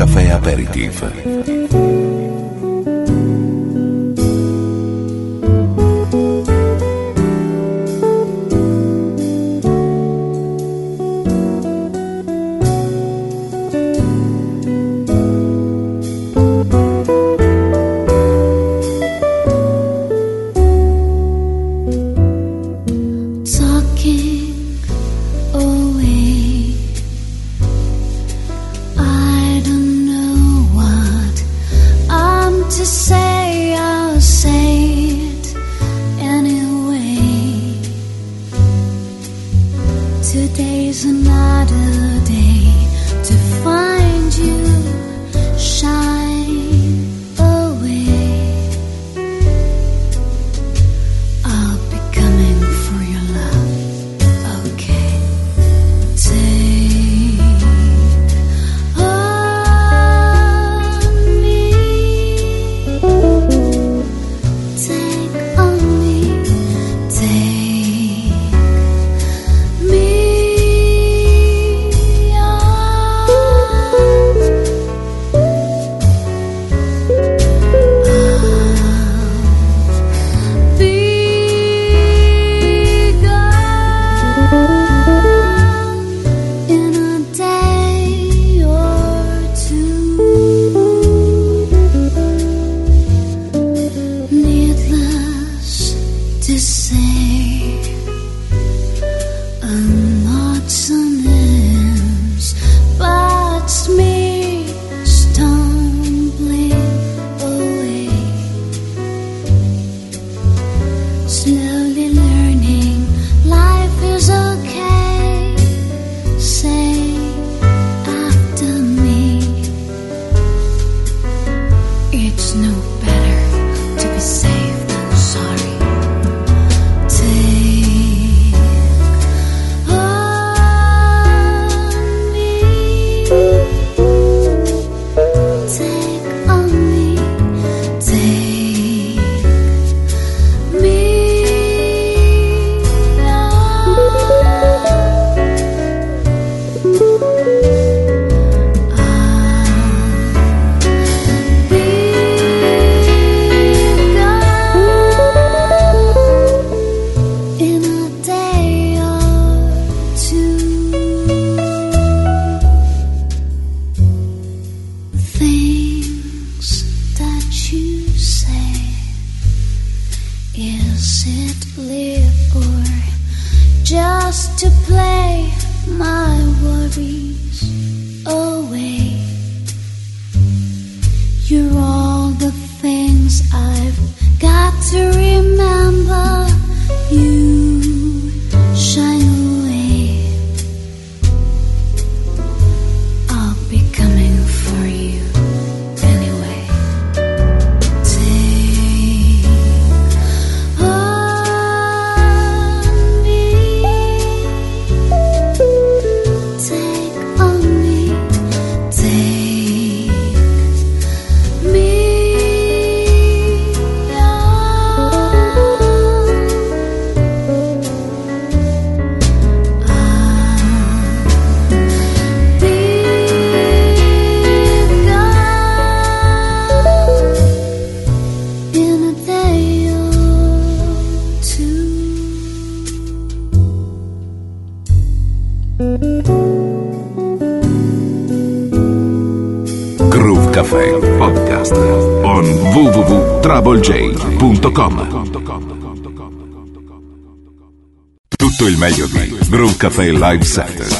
Café Aperitivo. www.broncaferradio.com Tutto il meglio di Broncafe Live Center.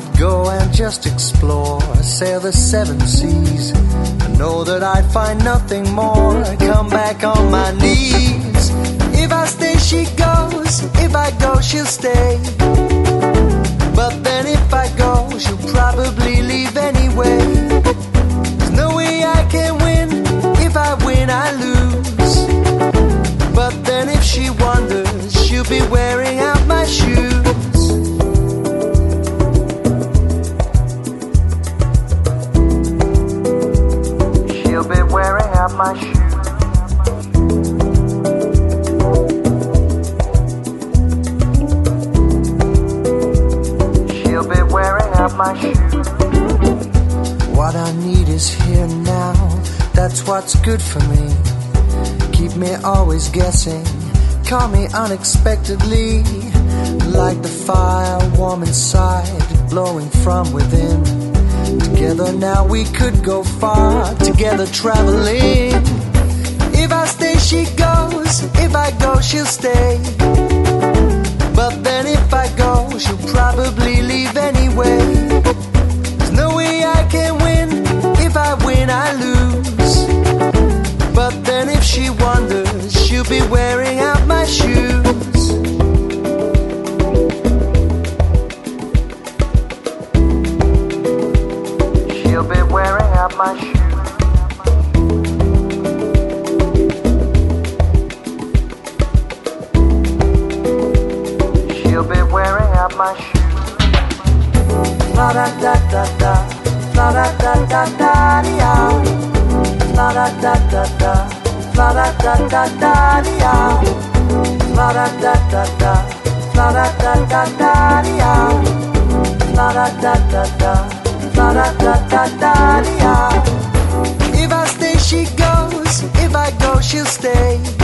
could go and just explore, sail the seven seas. I know that I'd find nothing more. Come back on my knees. was guessing. Caught me unexpectedly. Like the fire warm inside blowing from within. Together now we could go far. Together traveling. If i stay she goes. If i go she'll stay. But then if i go she'll probably leave anyway. There's no way i can win. If i win i lose. But then if she wonders she'll be wearing out my shoes. She'll be wearing out my shoes. She'll be wearing out my shoes. La da da da da, la da da da da ya. La da da da da, la da da da da. La da da da la da da da. La da da da la da da da. If I stay, she goes. If I go, she'll stay.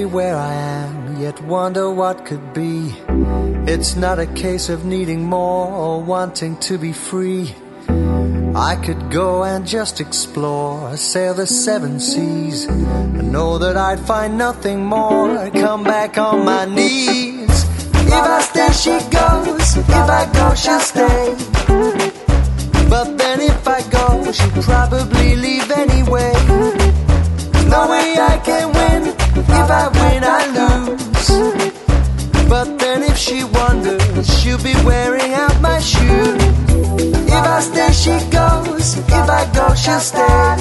Happy where I am, yet wonder what could be. It's not a case of needing more or wanting to be free. I could go and just explore, sail the seven seas, and know that I'd find nothing more. Come back on my knees. If I stay, she goes. If I go, she'll stay. But then if I go, she'll probably leave anyway. No way I can. If I win, I lose. But then if she wonders, she'll be wearing out my shoes. If I stay, she goes. If I go, she'll stay.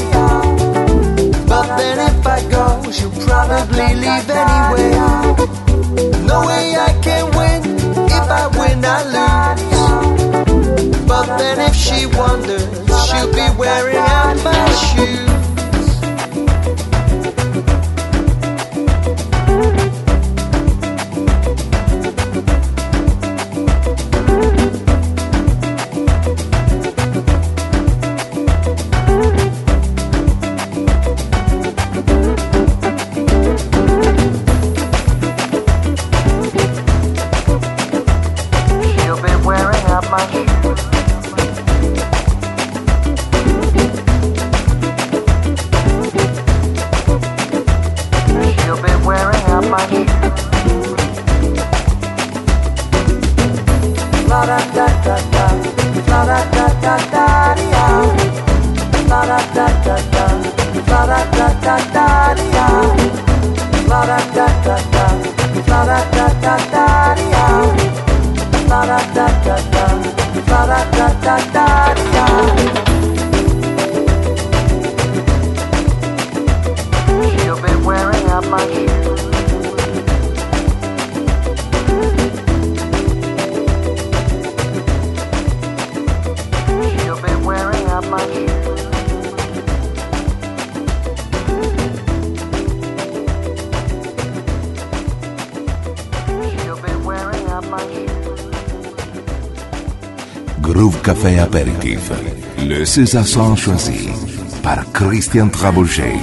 But then if I go, she'll probably leave anyway. No way I can win. If I win, I lose. But then if she wonders, she'll be wearing out my shoes. Le César choisi par Christian Trabouget.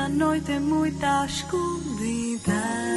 a noite é muito escondida.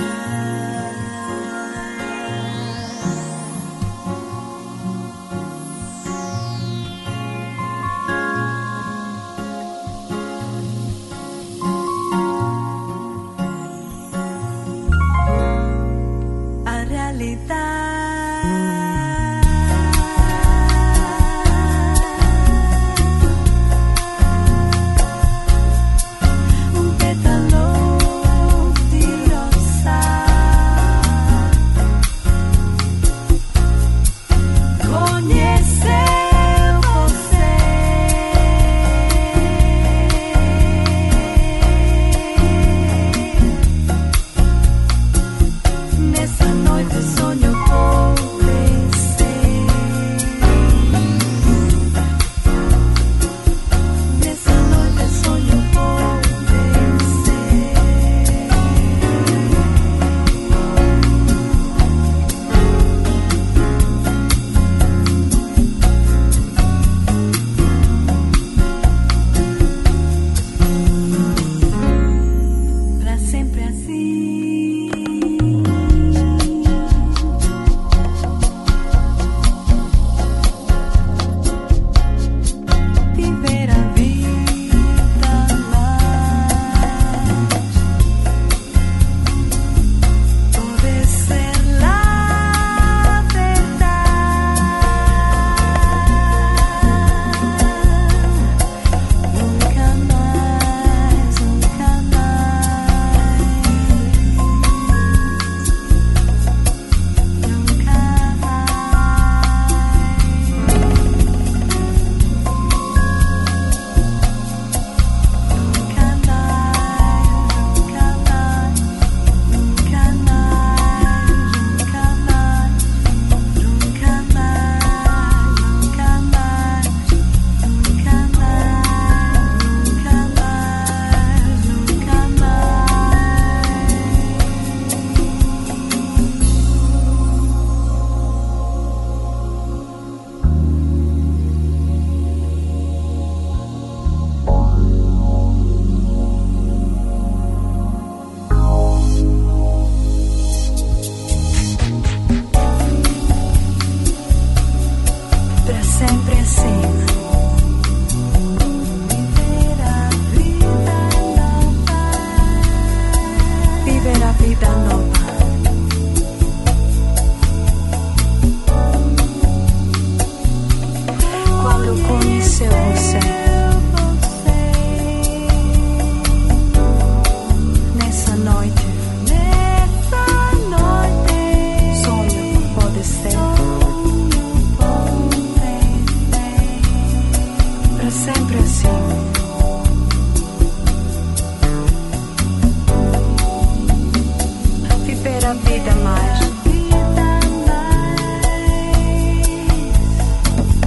Vida mais.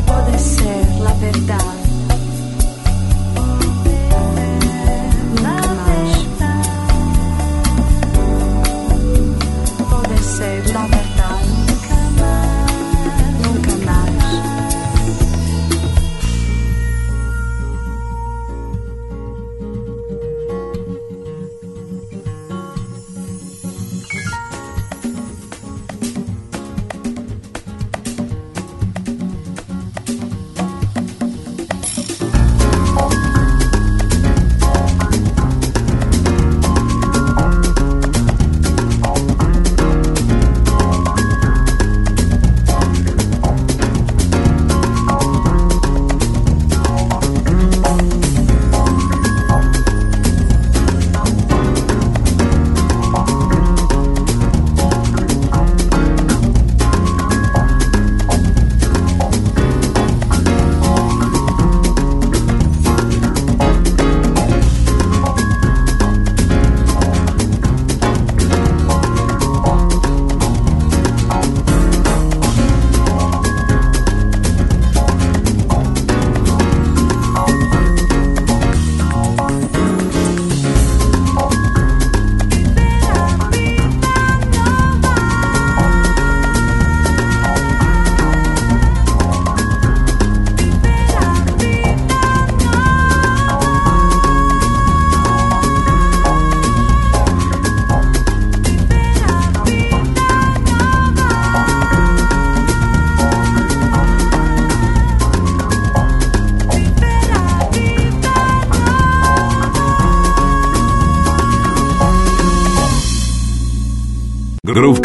Pode ser a verdade.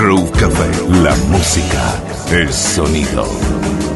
Groove Café. La música, el sonido.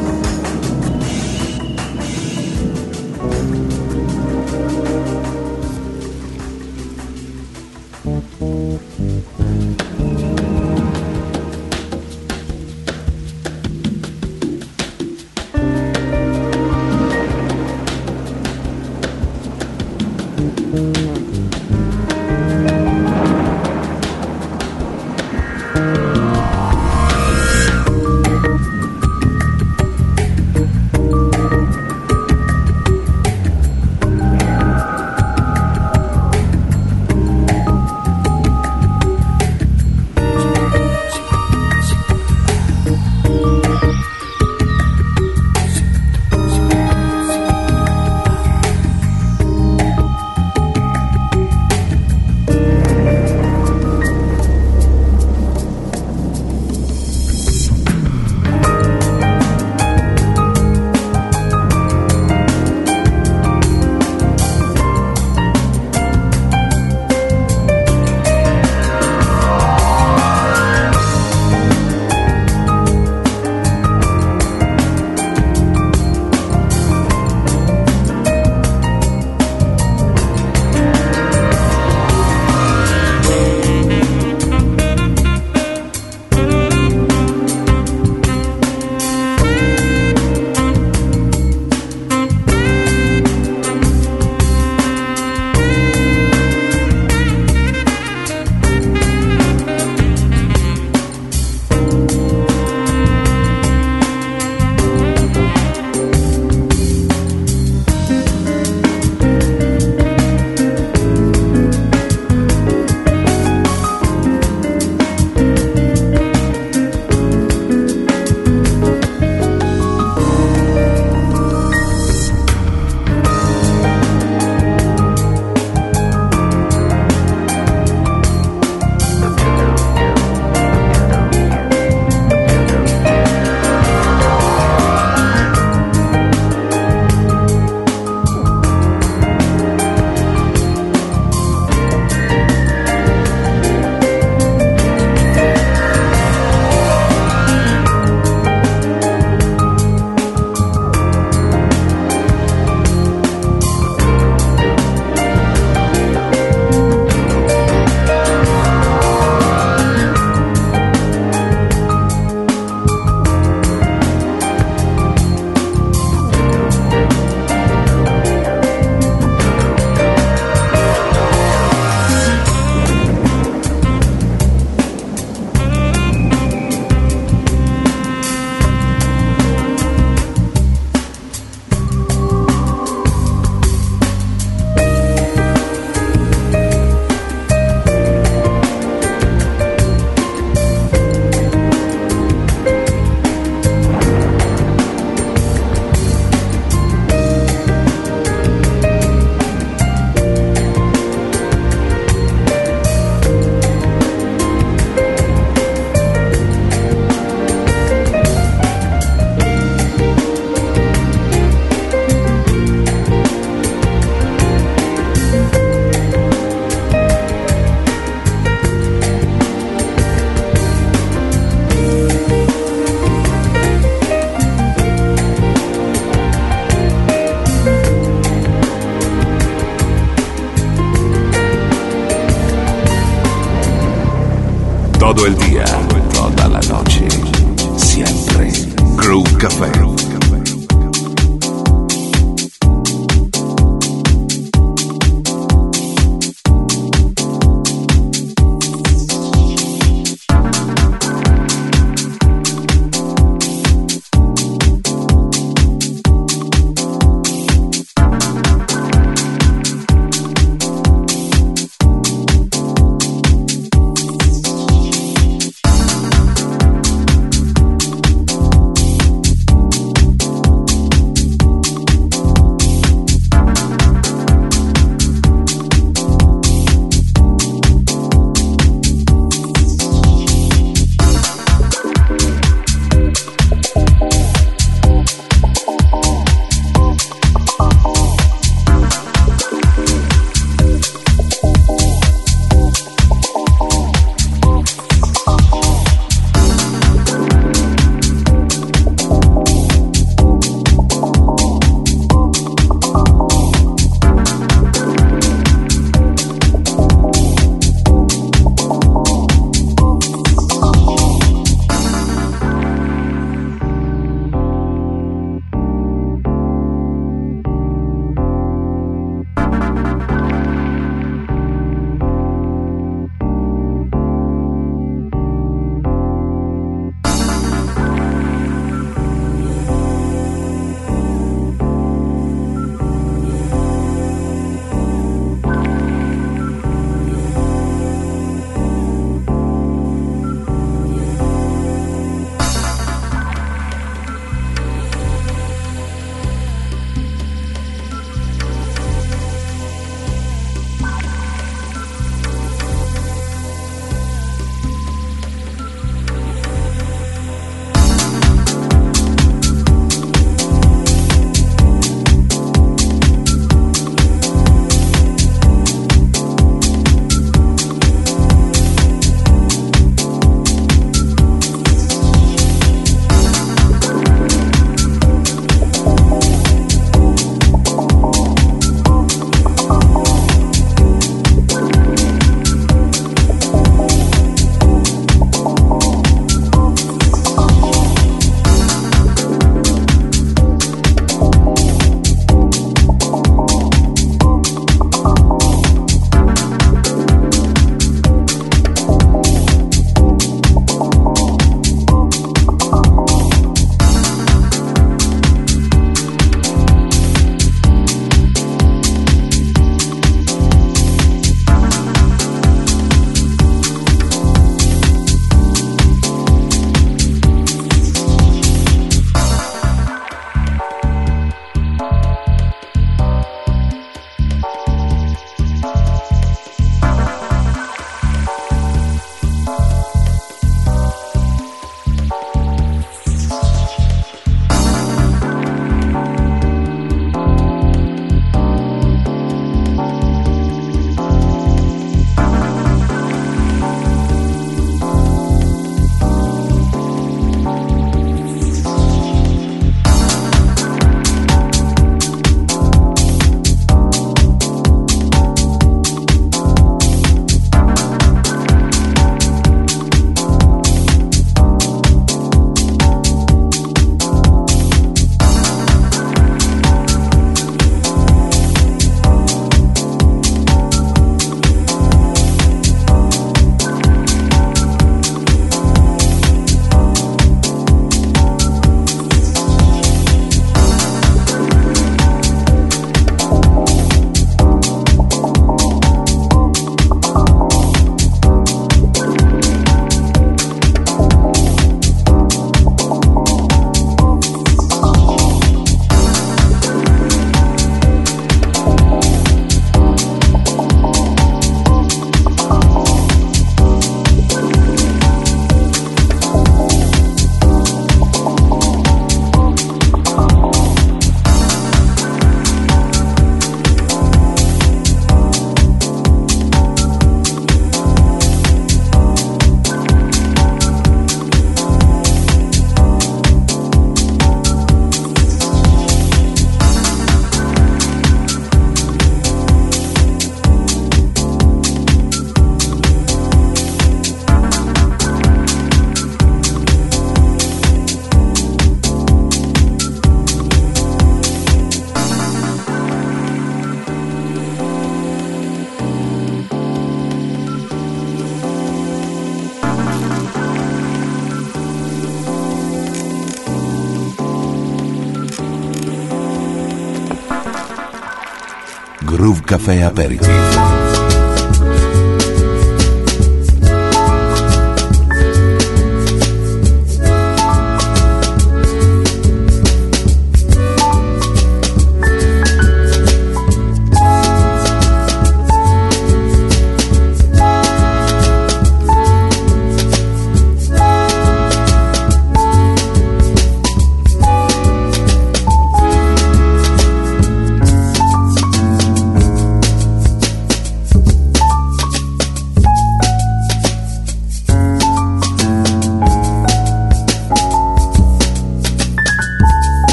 café aperitivo.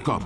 Crypto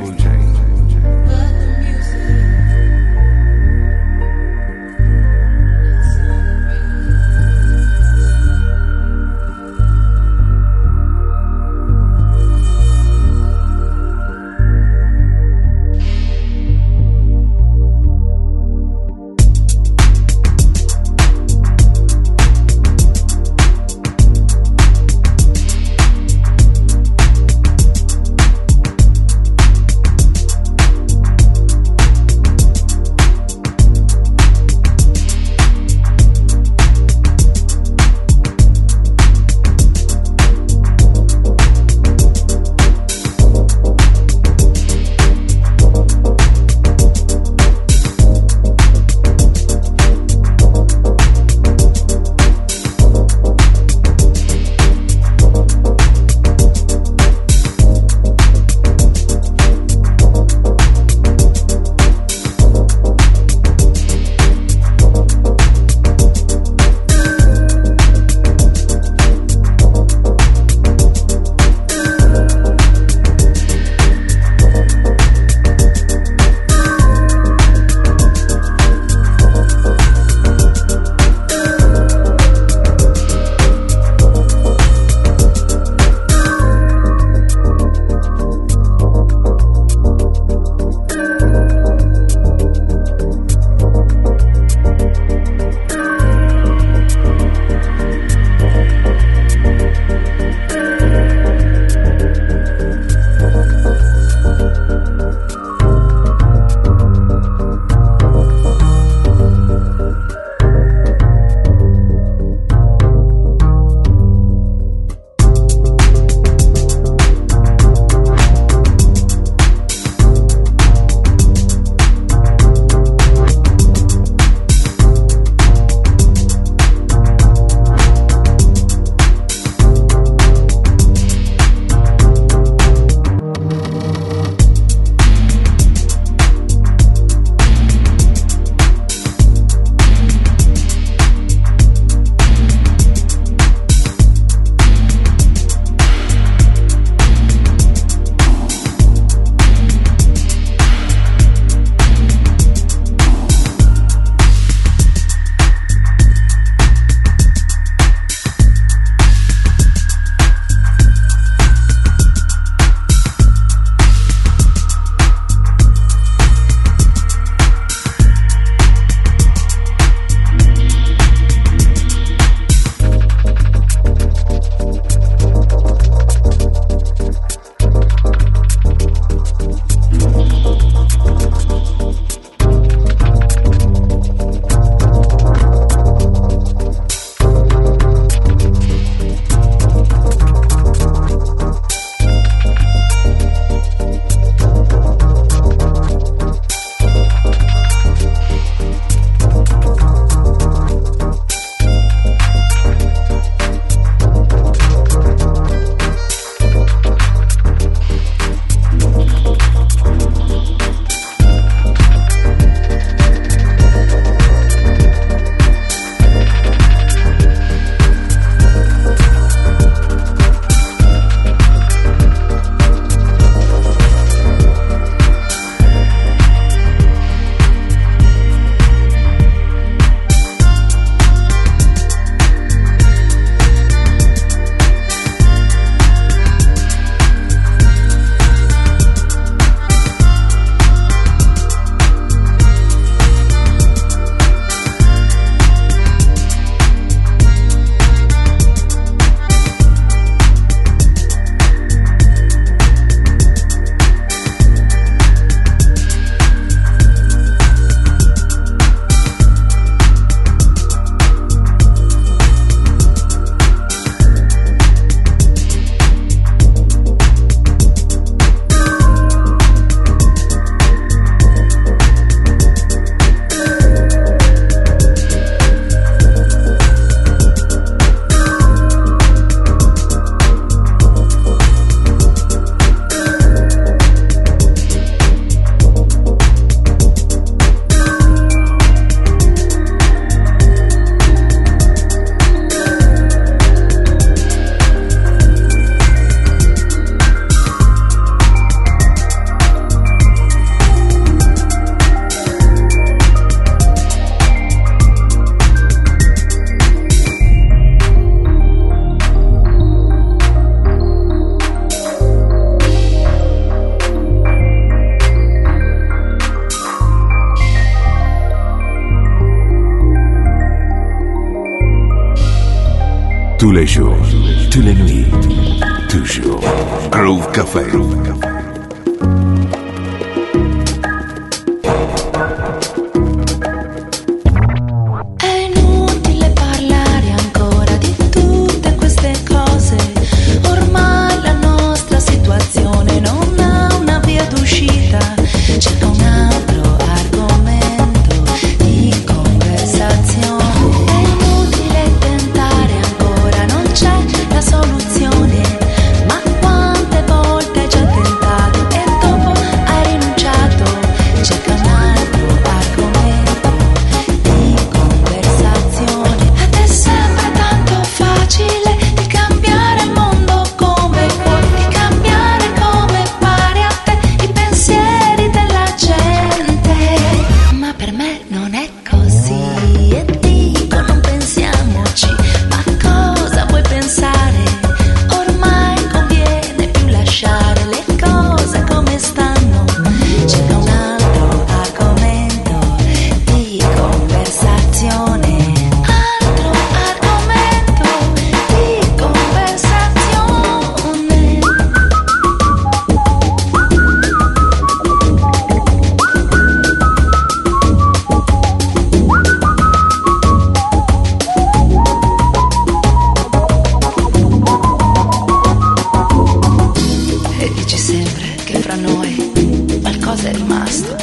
cosa è rimasto.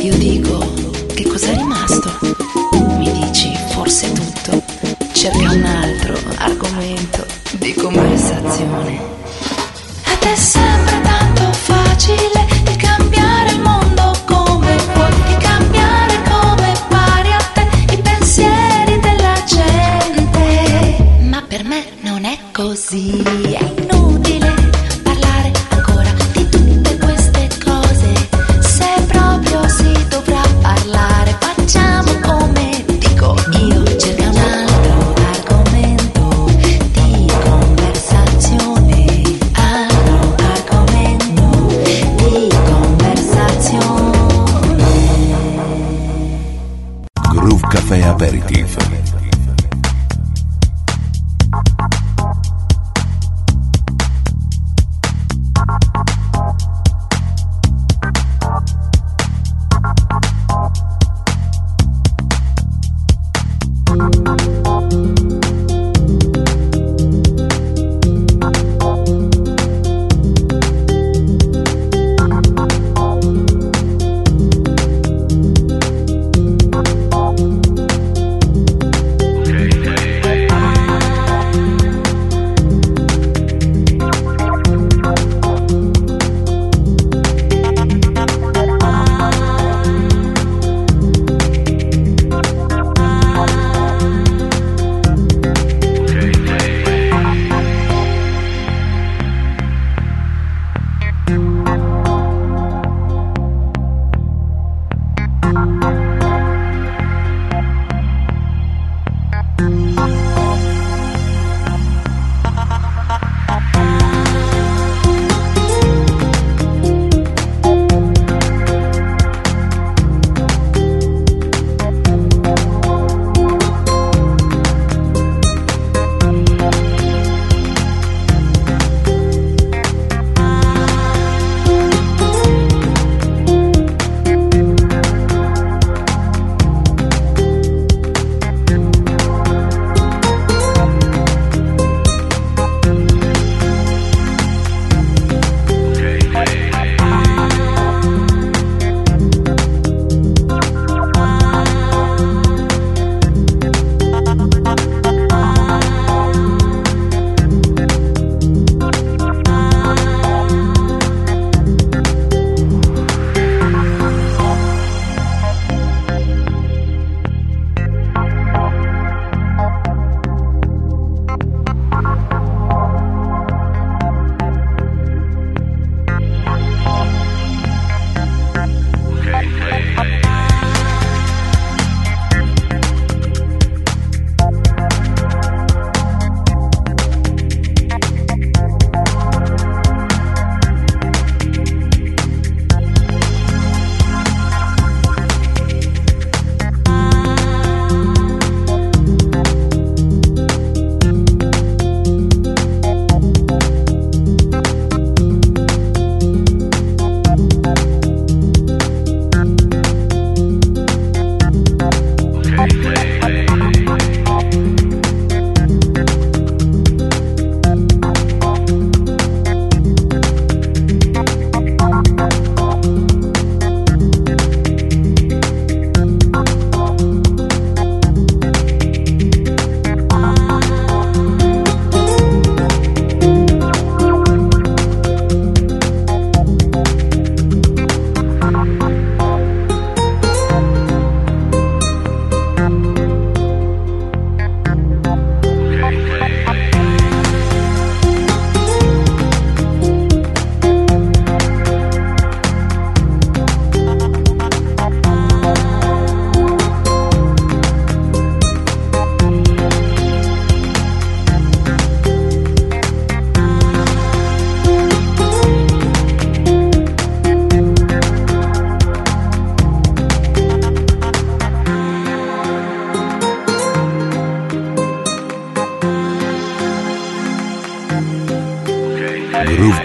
Io dico, che cos'è rimasto? Mi dici, forse tutto. Cerca un altro.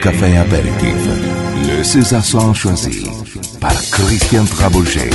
café apéritif. Le César Soir choisi par Christian Trabouget.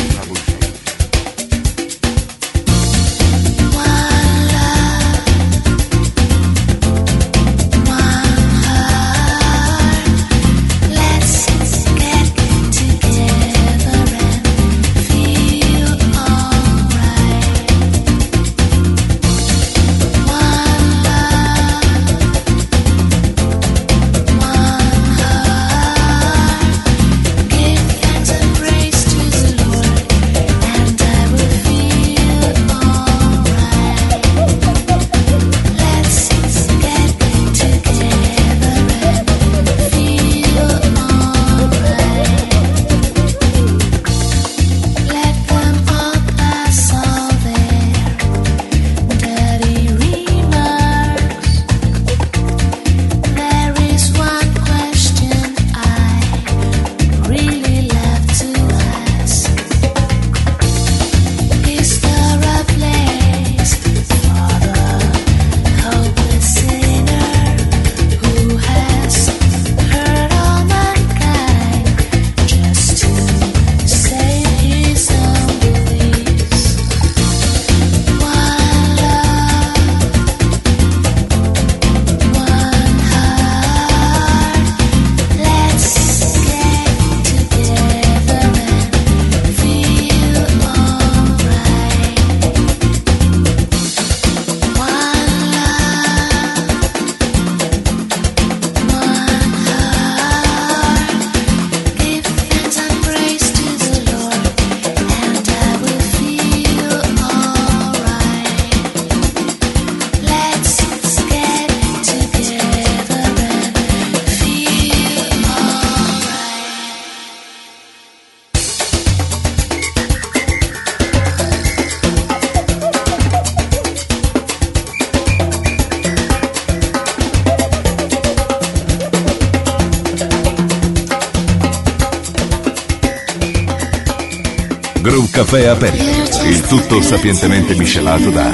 Groove Café Aperto. Il tutto sapientemente miscelato da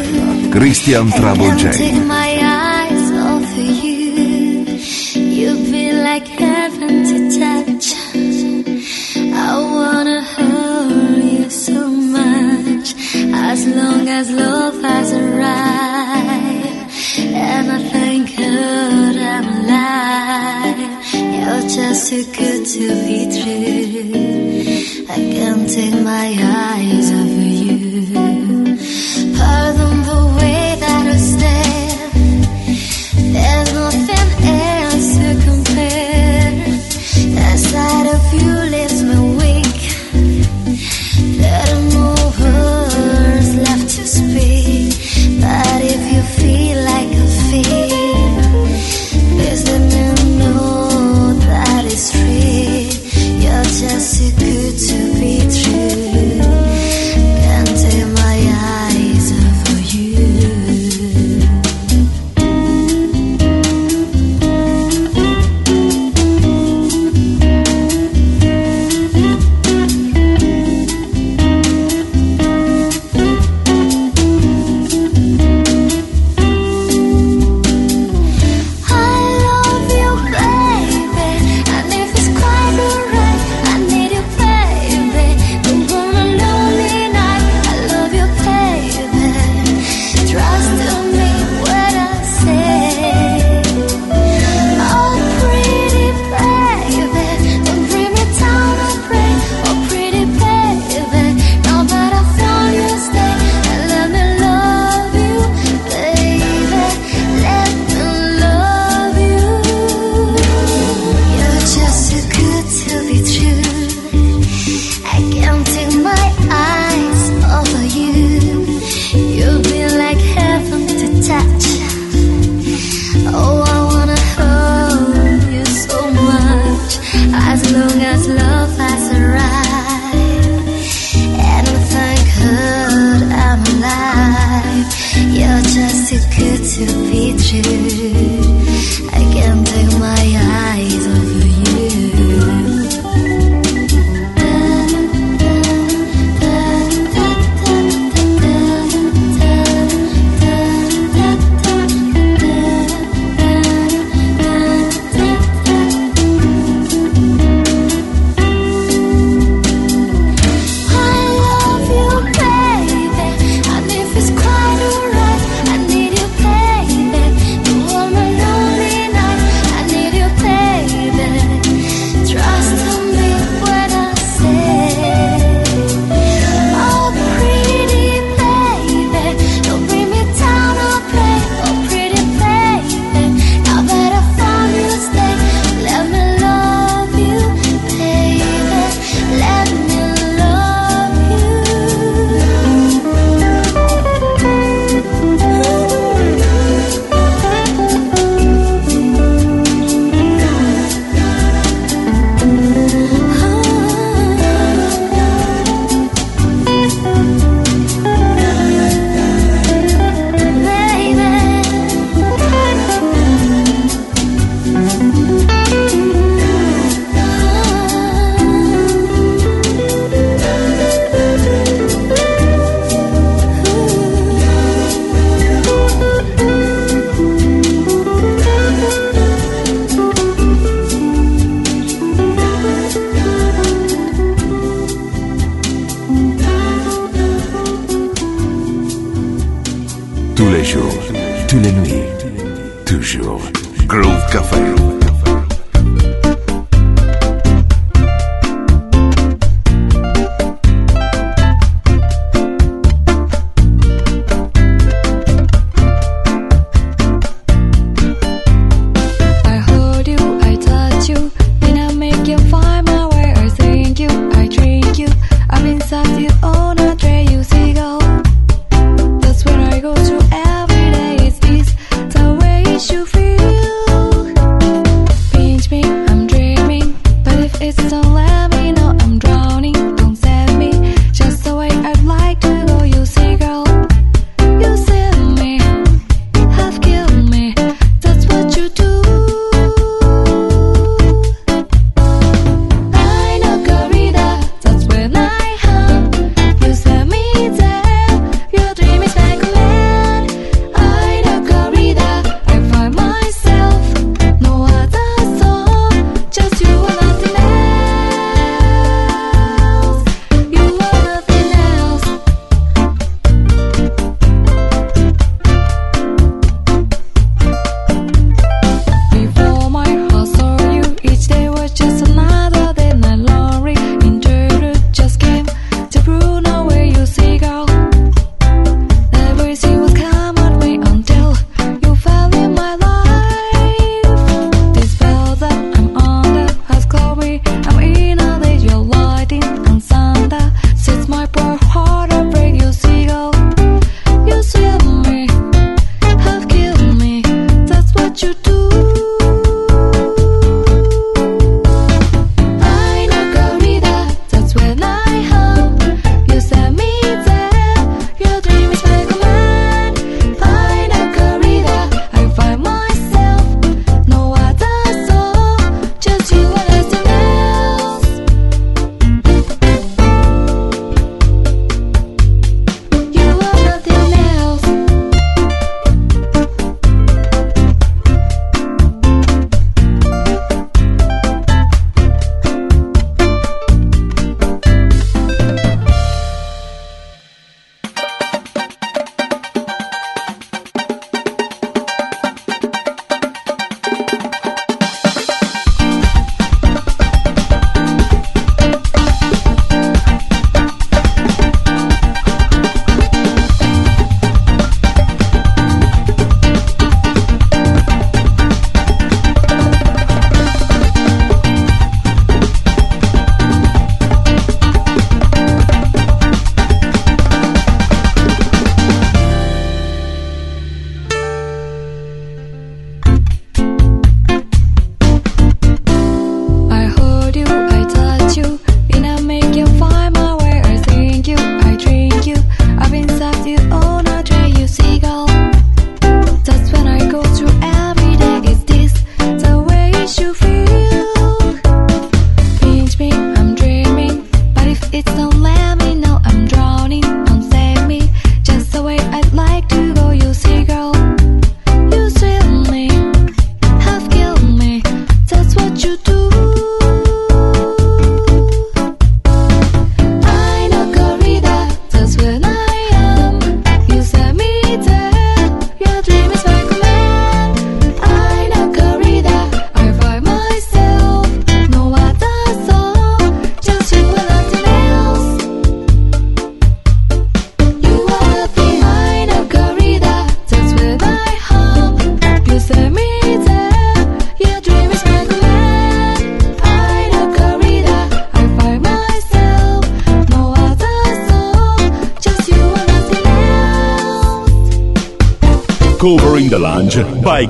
Christian Trouble J. As long as love has arrived, and I thank God I'm alive. You're just too good to be true. I can't take my eyes.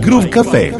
Groove Café.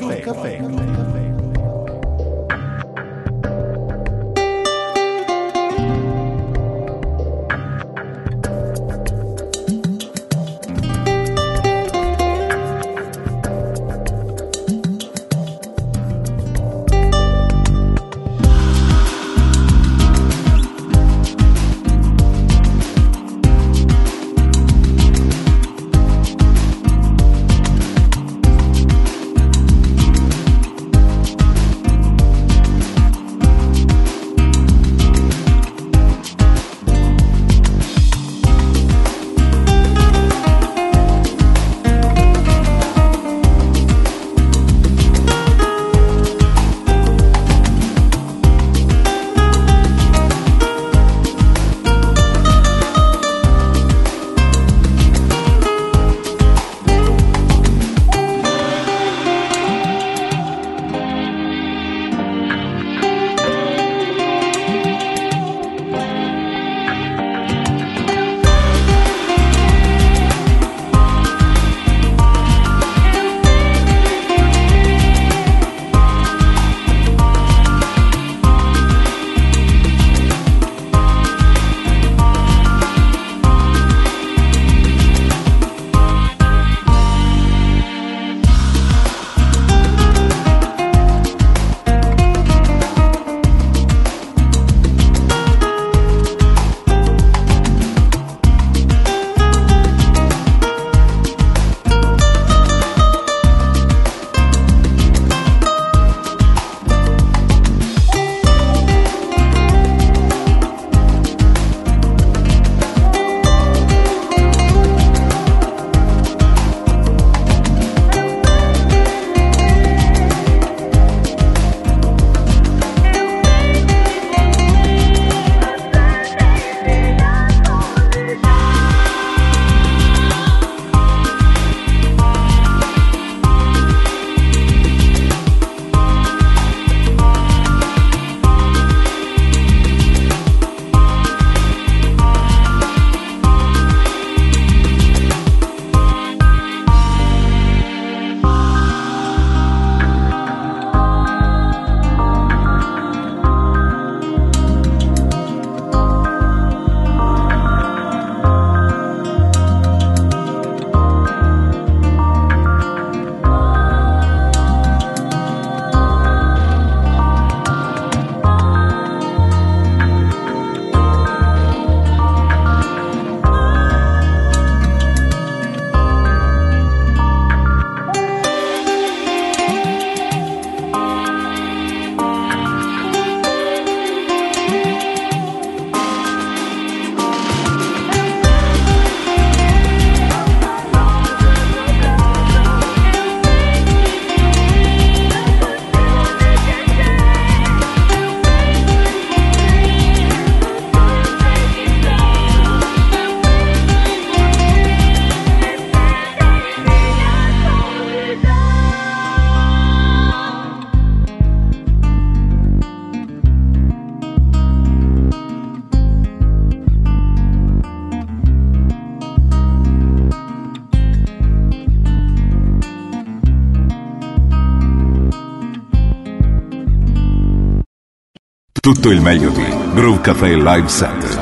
Tutto il meglio di Groove Cafe Live Set.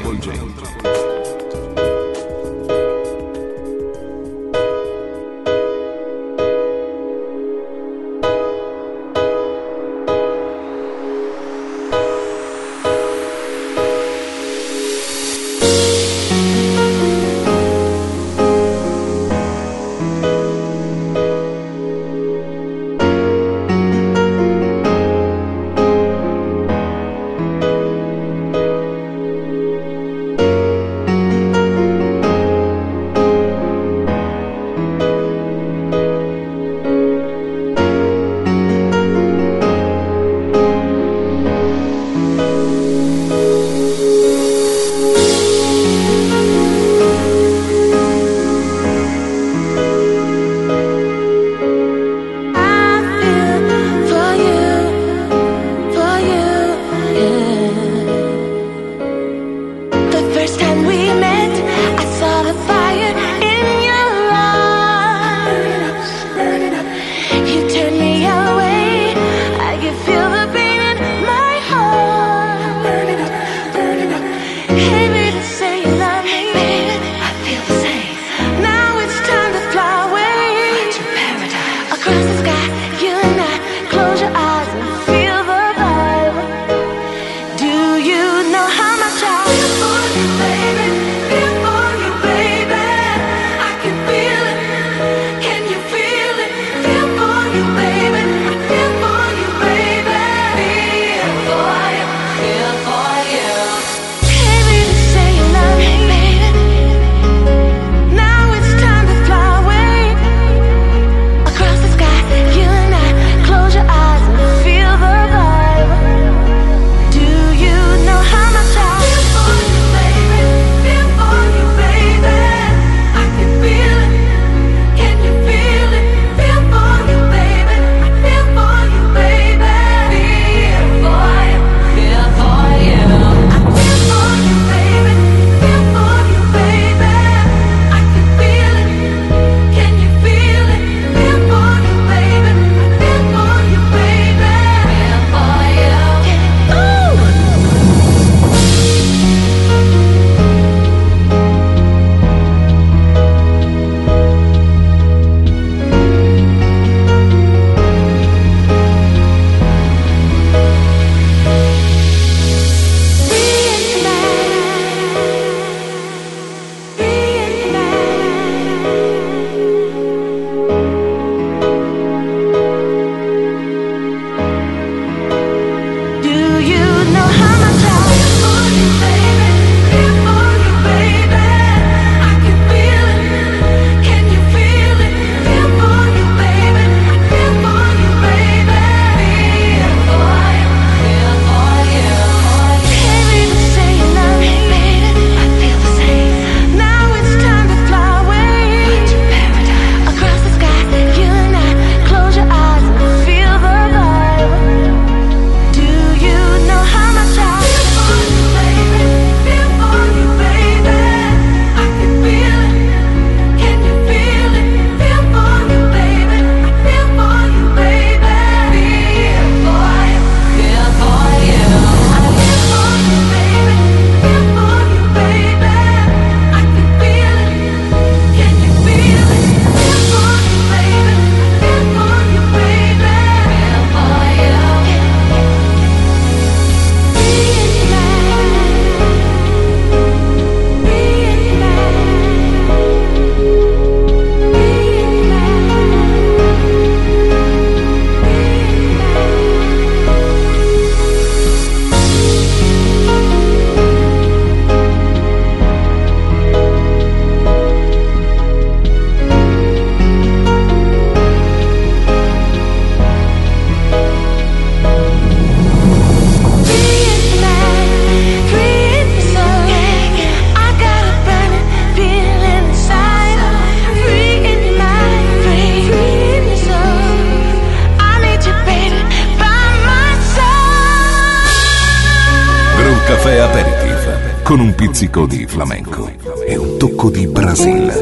di flamenco e un tocco di Brasile.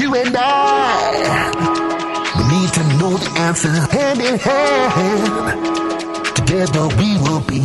you and I. We need to know the answer hand in hand. Together we will be.